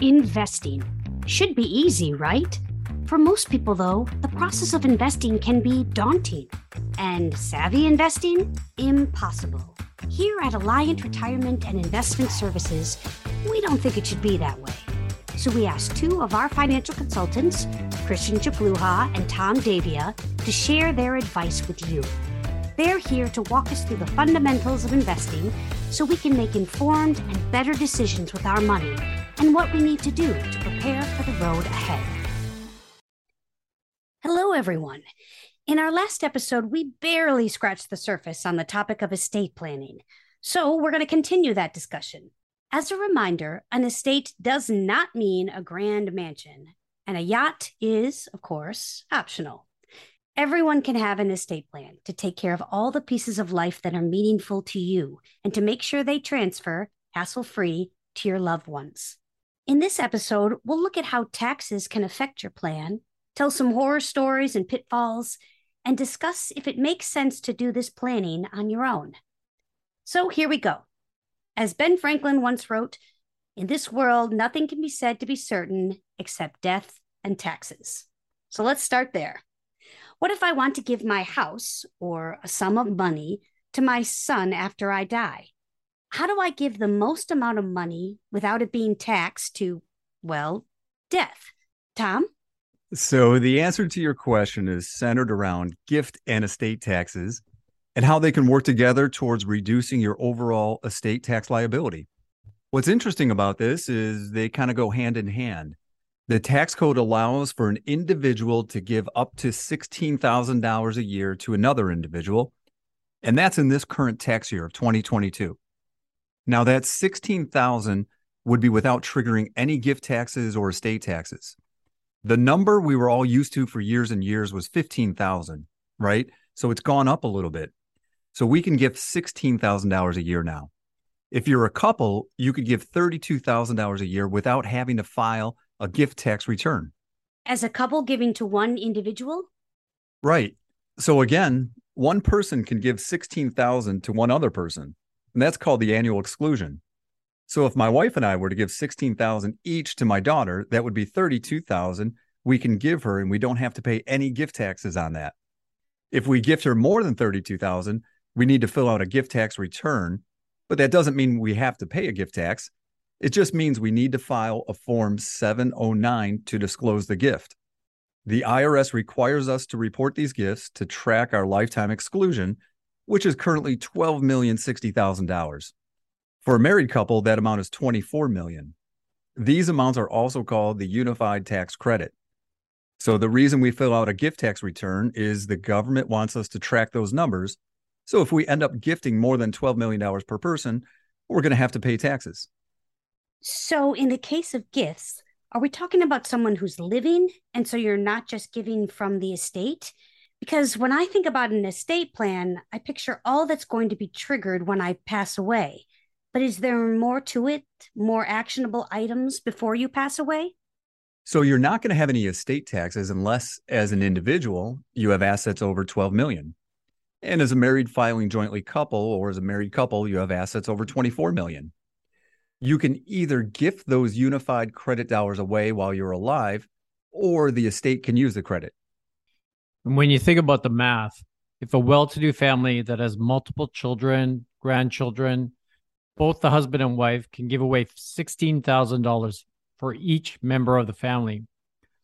Investing. Should be easy, right? For most people, though, the process of investing can be daunting. And savvy investing? Impossible. Here at Alliant Retirement and Investment Services, we don't think it should be that way. So we asked two of our financial consultants, Christian Chapluha and Tom Davia, to share their advice with you. They're here to walk us through the fundamentals of investing so we can make informed and better decisions with our money and what we need to do to prepare for the road ahead. Hello, everyone. In our last episode, we barely scratched the surface on the topic of estate planning. So we're going to continue that discussion. As a reminder, an estate does not mean a grand mansion, and a yacht is, of course, optional. Everyone can have an estate plan to take care of all the pieces of life that are meaningful to you and to make sure they transfer hassle free to your loved ones. In this episode, we'll look at how taxes can affect your plan, tell some horror stories and pitfalls, and discuss if it makes sense to do this planning on your own. So here we go. As Ben Franklin once wrote, in this world, nothing can be said to be certain except death and taxes. So let's start there. What if I want to give my house or a sum of money to my son after I die? How do I give the most amount of money without it being taxed to, well, death? Tom? So, the answer to your question is centered around gift and estate taxes and how they can work together towards reducing your overall estate tax liability. What's interesting about this is they kind of go hand in hand. The tax code allows for an individual to give up to $16,000 a year to another individual, and that's in this current tax year of 2022. Now that 16,000 would be without triggering any gift taxes or estate taxes. The number we were all used to for years and years was 15,000, right? So it's gone up a little bit. So we can give $16,000 a year now. If you're a couple, you could give $32,000 a year without having to file a gift tax return. As a couple giving to one individual? Right. So again, one person can give 16,000 to one other person, and that's called the annual exclusion. So if my wife and I were to give 16,000 each to my daughter, that would be 32,000 we can give her and we don't have to pay any gift taxes on that. If we gift her more than 32,000, we need to fill out a gift tax return, but that doesn't mean we have to pay a gift tax. It just means we need to file a Form 709 to disclose the gift. The IRS requires us to report these gifts to track our lifetime exclusion, which is currently $12,060,000. For a married couple, that amount is 24 million. These amounts are also called the unified tax credit. So the reason we fill out a gift tax return is the government wants us to track those numbers. So if we end up gifting more than $12 million per person, we're going to have to pay taxes. So, in the case of gifts, are we talking about someone who's living? And so you're not just giving from the estate? Because when I think about an estate plan, I picture all that's going to be triggered when I pass away. But is there more to it, more actionable items before you pass away? So you're not going to have any estate taxes unless as an individual you have assets over 12 million. And as a married filing jointly couple or as a married couple you have assets over 24 million you can either gift those unified credit dollars away while you're alive, or the estate can use the credit. When you think about the math, if a well to do family that has multiple children, grandchildren, both the husband and wife can give away $16,000 for each member of the family.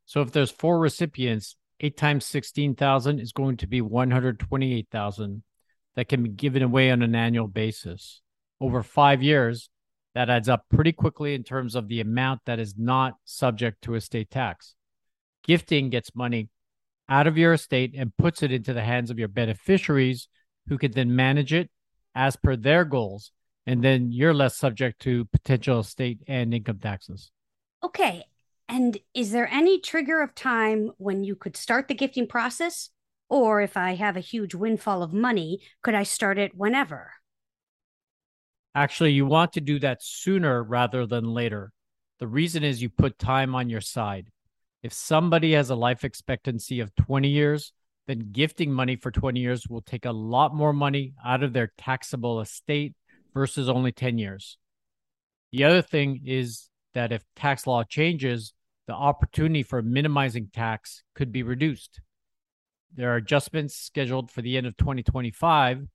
So if there's four recipients, 8 times 16,000 is going to be 128,000 that can be given away on an annual basis. Over 5 years, that adds up pretty quickly in terms of the amount that is not subject to estate tax. Gifting gets money out of your estate and puts it into the hands of your beneficiaries who can then manage it as per their goals. And then you're less subject to potential estate and income taxes. Okay. And is there any trigger of time when you could start the gifting process? Or if I have a huge windfall of money, could I start it whenever? Actually, you want to do that sooner rather than later. The reason is you put time on your side. If somebody has a life expectancy of 20 years, then gifting money for 20 years will take a lot more money out of their taxable estate versus only 10 years. The other thing is that if tax law changes, the opportunity for minimizing tax could be reduced. There are adjustments scheduled for the end of 2025.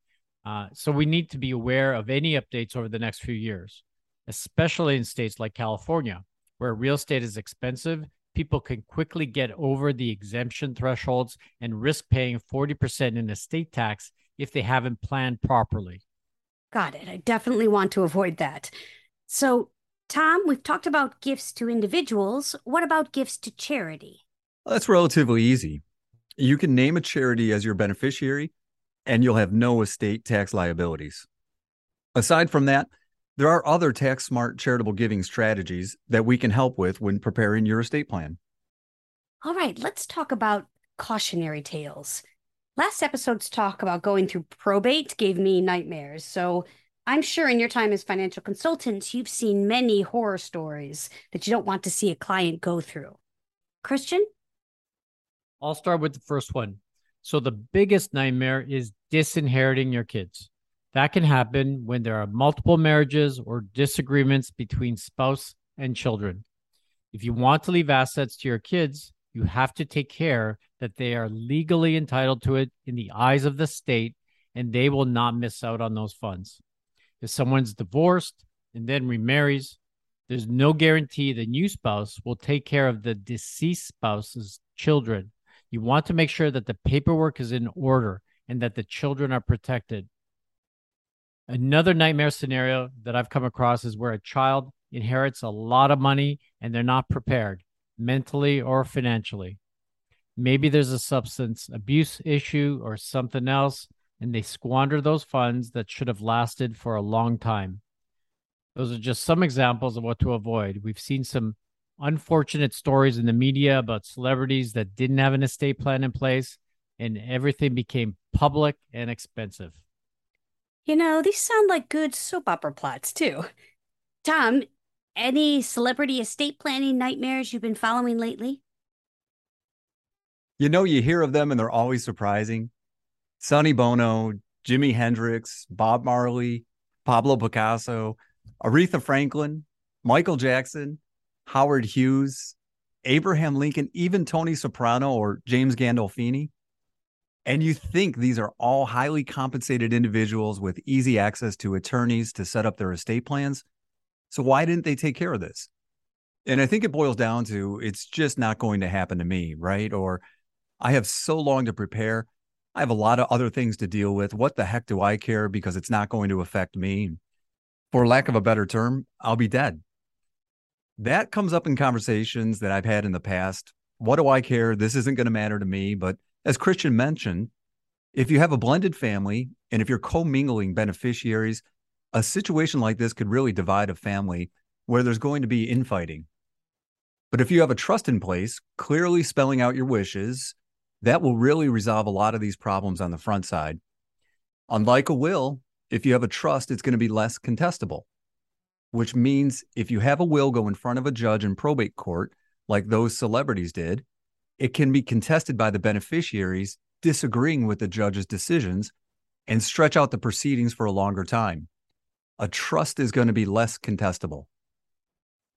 Uh, so we need to be aware of any updates over the next few years, especially in states like California, where real estate is expensive. People can quickly get over the exemption thresholds and risk paying 40% in estate tax if they haven't planned properly. Got it. I definitely want to avoid that. So, Tom, we've talked about gifts to individuals. What about gifts to charity? Well, that's relatively easy. You can name a charity as your beneficiary, and you'll have no estate tax liabilities. Aside from that, there are other tax smart charitable giving strategies that we can help with when preparing your estate plan. All right, let's talk about cautionary tales. Last episode's talk about going through probate gave me nightmares. So I'm sure in your time as financial consultants, you've seen many horror stories that you don't want to see a client go through. Christian? I'll start with the first one. So, the biggest nightmare is disinheriting your kids. That can happen when there are multiple marriages or disagreements between spouse and children. If you want to leave assets to your kids, you have to take care that they are legally entitled to it in the eyes of the state and they will not miss out on those funds. If someone's divorced and then remarries, there's no guarantee the new spouse will take care of the deceased spouse's children. You want to make sure that the paperwork is in order and that the children are protected. Another nightmare scenario that I've come across is where a child inherits a lot of money and they're not prepared mentally or financially. Maybe there's a substance abuse issue or something else, and they squander those funds that should have lasted for a long time. Those are just some examples of what to avoid. We've seen some unfortunate stories in the media about celebrities that didn't have an estate plan in place and everything became public and expensive. You know, these sound like good soap opera plots, too. Tom, any celebrity estate planning nightmares you've been following lately? You know, you hear of them and they're always surprising. Sonny Bono, Jimi Hendrix, Bob Marley, Pablo Picasso, Aretha Franklin, Michael Jackson, Howard Hughes, Abraham Lincoln, even Tony Soprano or James Gandolfini. And you think these are all highly compensated individuals with easy access to attorneys to set up their estate plans. So why didn't they take care of this? And I think it boils down to it's just not going to happen to me, right? Or I have so long to prepare. I have a lot of other things to deal with. What the heck do I care because it's not going to affect me? For lack of a better term, I'll be dead. That comes up in conversations that I've had in the past. What do I care? This isn't going to matter to me. But as Christian mentioned, if you have a blended family and if you're commingling beneficiaries, a situation like this could really divide a family where there's going to be infighting. But if you have a trust in place, clearly spelling out your wishes, that will really resolve a lot of these problems on the front side. Unlike a will, if you have a trust, it's going to be less contestable, which means if you have a will go in front of a judge in probate court, like those celebrities did, it can be contested by the beneficiaries disagreeing with the judge's decisions and stretch out the proceedings for a longer time. A trust is going to be less contestable.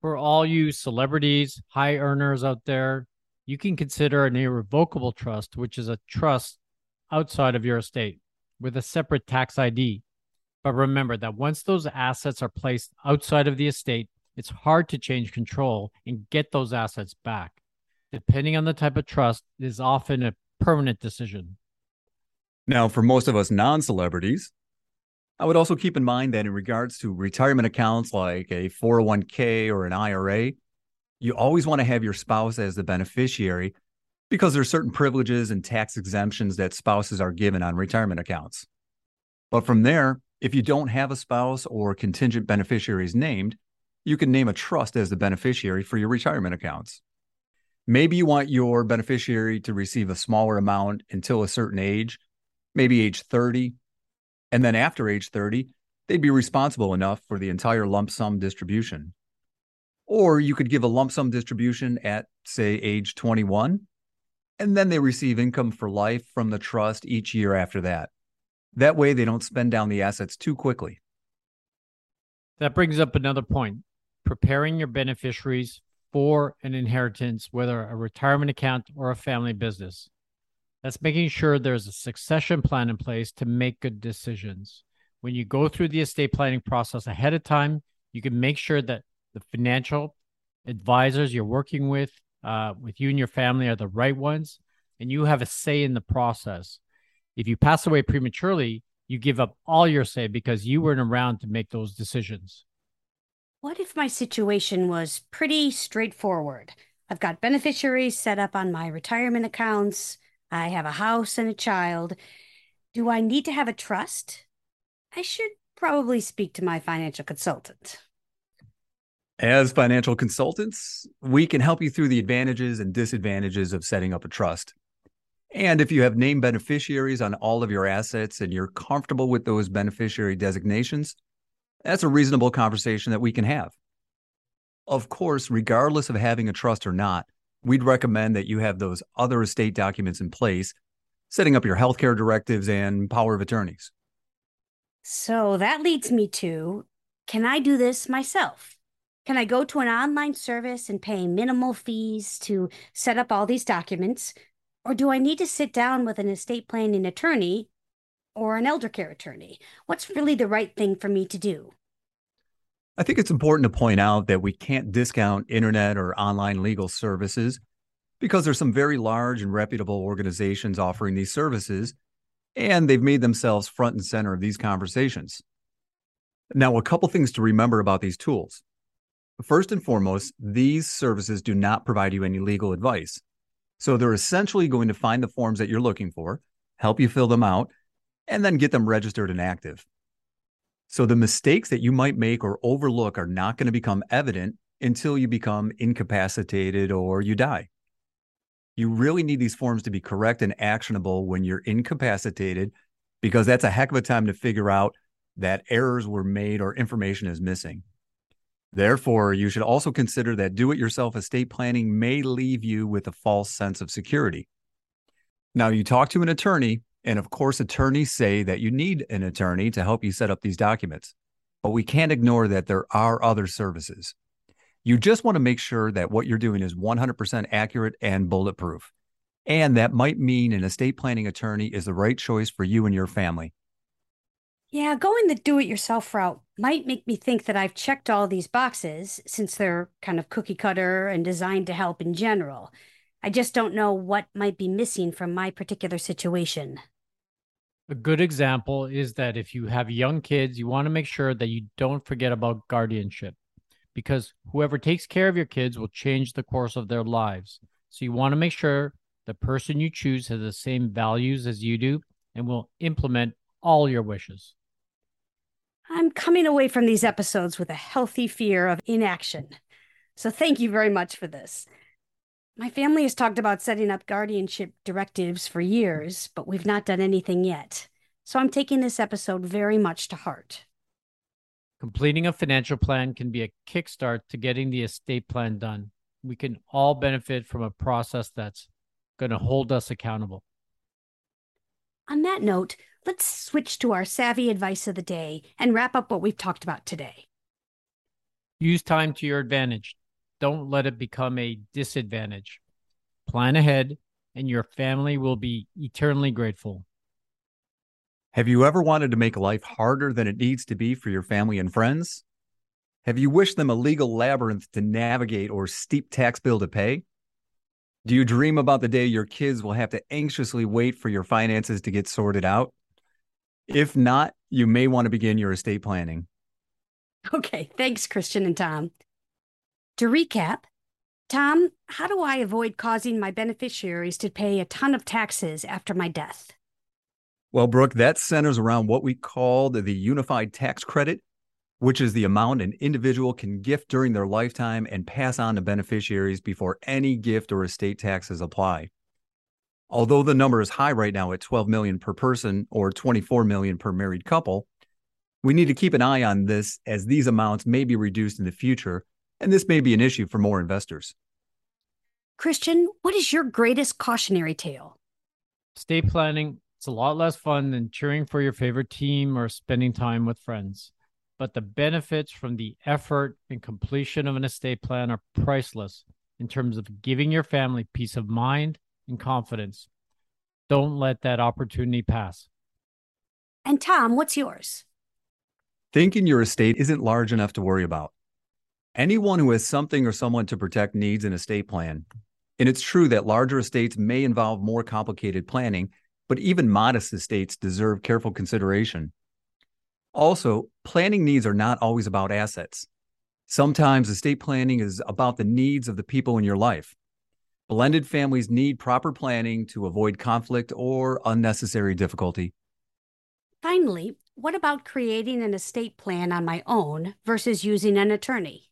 For all you celebrities, high earners out there, you can consider an irrevocable trust, which is a trust outside of your estate with a separate tax ID. But remember that once those assets are placed outside of the estate, it's hard to change control and get those assets back. Depending on the type of trust, is often a permanent decision. Now, for most of us non celebrities, I would also keep in mind that in regards to retirement accounts like a 401k or an IRA, you always want to have your spouse as the beneficiary because there are certain privileges and tax exemptions that spouses are given on retirement accounts. But from there, if you don't have a spouse or contingent beneficiaries named, you can name a trust as the beneficiary for your retirement accounts. Maybe you want your beneficiary to receive a smaller amount until a certain age, maybe age 30. And then after age 30, they'd be responsible enough for the entire lump sum distribution. Or you could give a lump sum distribution at, say, age 21, and then they receive income for life from the trust each year after that. That way, they don't spend down the assets too quickly. That brings up another point preparing your beneficiaries for an inheritance, whether a retirement account or a family business. That's making sure there's a succession plan in place to make good decisions. When you go through the estate planning process ahead of time, you can make sure that the financial advisors you're working with, uh, with you and your family, are the right ones, and you have a say in the process. If you pass away prematurely, you give up all your say because you weren't around to make those decisions. What if my situation was pretty straightforward? I've got beneficiaries set up on my retirement accounts. I have a house and a child. Do I need to have a trust? I should probably speak to my financial consultant. As financial consultants, we can help you through the advantages and disadvantages of setting up a trust. And if you have named beneficiaries on all of your assets and you're comfortable with those beneficiary designations, that's a reasonable conversation that we can have. Of course, regardless of having a trust or not, we'd recommend that you have those other estate documents in place, setting up your healthcare directives and power of attorneys. So that leads me to can I do this myself? Can I go to an online service and pay minimal fees to set up all these documents? Or do I need to sit down with an estate planning attorney or an elder care attorney? What's really the right thing for me to do? I think it's important to point out that we can't discount internet or online legal services because there's some very large and reputable organizations offering these services, and they've made themselves front and center of these conversations. Now, a couple things to remember about these tools. First and foremost, these services do not provide you any legal advice. So they're essentially going to find the forms that you're looking for, help you fill them out, and then get them registered and active. So the mistakes that you might make or overlook are not going to become evident until you become incapacitated or you die. You really need these forms to be correct and actionable when you're incapacitated because that's a heck of a time to figure out that errors were made or information is missing. Therefore, you should also consider that do it yourself estate planning may leave you with a false sense of security. Now, you talk to an attorney, and of course, attorneys say that you need an attorney to help you set up these documents. But we can't ignore that there are other services. You just want to make sure that what you're doing is 100% accurate and bulletproof. And that might mean an estate planning attorney is the right choice for you and your family. Yeah, going the do it yourself route might make me think that I've checked all these boxes since they're kind of cookie cutter and designed to help in general. I just don't know what might be missing from my particular situation. A good example is that if you have young kids, you want to make sure that you don't forget about guardianship because whoever takes care of your kids will change the course of their lives. So you want to make sure the person you choose has the same values as you do and will implement all your wishes. I'm coming away from these episodes with a healthy fear of inaction. So thank you very much for this. My family has talked about setting up guardianship directives for years, but we've not done anything yet. So I'm taking this episode very much to heart. Completing a financial plan can be a kickstart to getting the estate plan done. We can all benefit from a process that's going to hold us accountable. On that note, let's switch to our savvy advice of the day and wrap up what we've talked about today. Use time to your advantage. Don't let it become a disadvantage. Plan ahead, and your family will be eternally grateful. Have you ever wanted to make life harder than it needs to be for your family and friends? Have you wished them a legal labyrinth to navigate or steep tax bill to pay? Do you dream about the day your kids will have to anxiously wait for your finances to get sorted out? If not, you may want to begin your estate planning. Okay, thanks, Christian and Tom. To recap, Tom, how do I avoid causing my beneficiaries to pay a ton of taxes after my death? Well, Brooke, that centers around what we call the unified tax credit, which is the amount an individual can gift during their lifetime and pass on to beneficiaries before any gift or estate taxes apply. Although the number is high right now at 12 million per person or 24 million per married couple, we need to keep an eye on this as these amounts may be reduced in the future, and this may be an issue for more investors. Christian, what is your greatest cautionary tale? Estate planning, it's a lot less fun than cheering for your favorite team or spending time with friends. but the benefits from the effort and completion of an estate plan are priceless in terms of giving your family peace of mind and confidence. Don't let that opportunity pass. And Tom, what's yours? Thinking your estate isn't large enough to worry about. Anyone who has something or someone to protect needs an estate plan. And it's true that larger estates may involve more complicated planning, but even modest estates deserve careful consideration. Also, planning needs are not always about assets. Sometimes estate planning is about the needs of the people in your life. Blended families need proper planning to avoid conflict or unnecessary difficulty. Finally, what about creating an estate plan on my own versus using an attorney?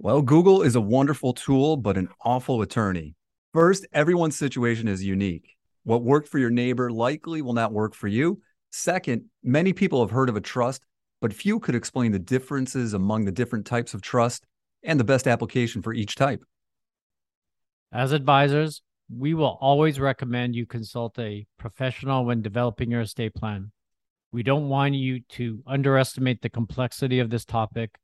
Well, Google is a wonderful tool, but an awful attorney. First, everyone's situation is unique. What worked for your neighbor likely will not work for you. Second, many people have heard of a trust, but few could explain the differences among the different types of trust and the best application for each type. As advisors, we will always recommend you consult a professional when developing your estate plan. We don't want you to underestimate the complexity of this topic,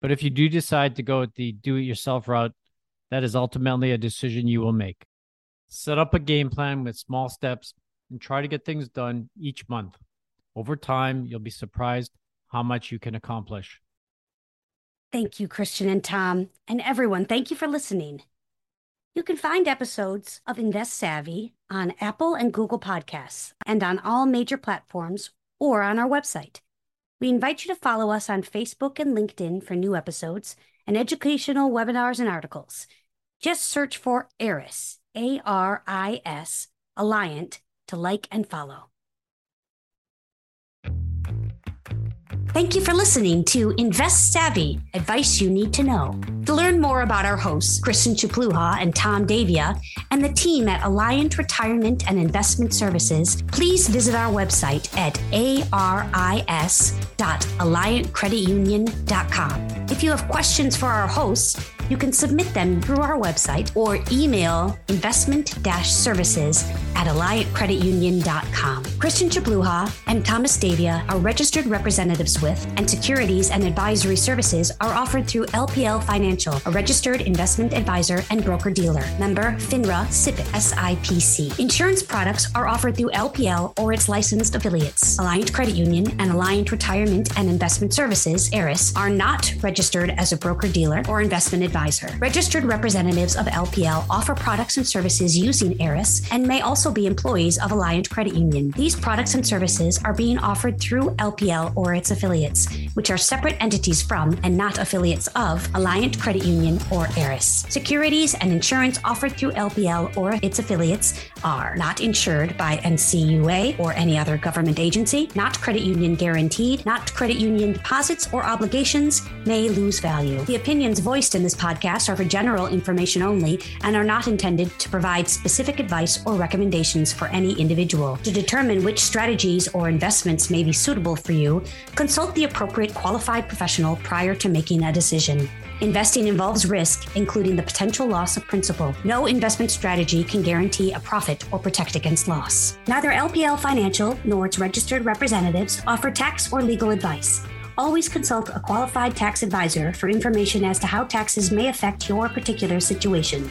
but if you do decide to go with the do it yourself route, that is ultimately a decision you will make. Set up a game plan with small steps and try to get things done each month. Over time, you'll be surprised how much you can accomplish. Thank you, Christian and Tom, and everyone. Thank you for listening. You can find episodes of Invest Savvy on Apple and Google Podcasts and on all major platforms or on our website. We invite you to follow us on Facebook and LinkedIn for new episodes and educational webinars and articles. Just search for ARIS, A R I S, Alliant, to like and follow. Thank you for listening to Invest Savvy Advice You Need to Know. To learn more about our hosts, Christian Chapluha and Tom Davia, and the team at Alliant Retirement and Investment Services, please visit our website at aris.alliantcreditunion.com. If you have questions for our hosts, you can submit them through our website or email investment services at alliantcreditunion.com. Christian Chabluha and Thomas Davia are registered representatives with, and securities and advisory services are offered through LPL Financial, a registered investment advisor and broker dealer. Member FINRA SIPC SIPC. Insurance products are offered through LPL or its licensed affiliates. Alliant Credit Union and Alliant Retirement and Investment Services, ARIS, are not registered as a broker dealer or investment advisor. Registered representatives of LPL offer products and services using ARIS and may also be employees of Alliant Credit Union. These products and services are being offered through LPL or its affiliates, which are separate entities from and not affiliates of Alliant Credit Union or ARIS. Securities and insurance offered through LPL or its affiliates are not insured by NCUA or any other government agency, not credit union guaranteed, not credit union deposits or obligations, may lose value. The opinions voiced in this podcast are for general information only and are not intended to provide specific advice or recommendations for any individual. To determine which strategies or investments may be suitable for you, consult the appropriate qualified professional prior to making a decision. Investing involves risk, including the potential loss of principal. No investment strategy can guarantee a profit or protect against loss. Neither LPL Financial nor its registered representatives offer tax or legal advice always consult a qualified tax advisor for information as to how taxes may affect your particular situation.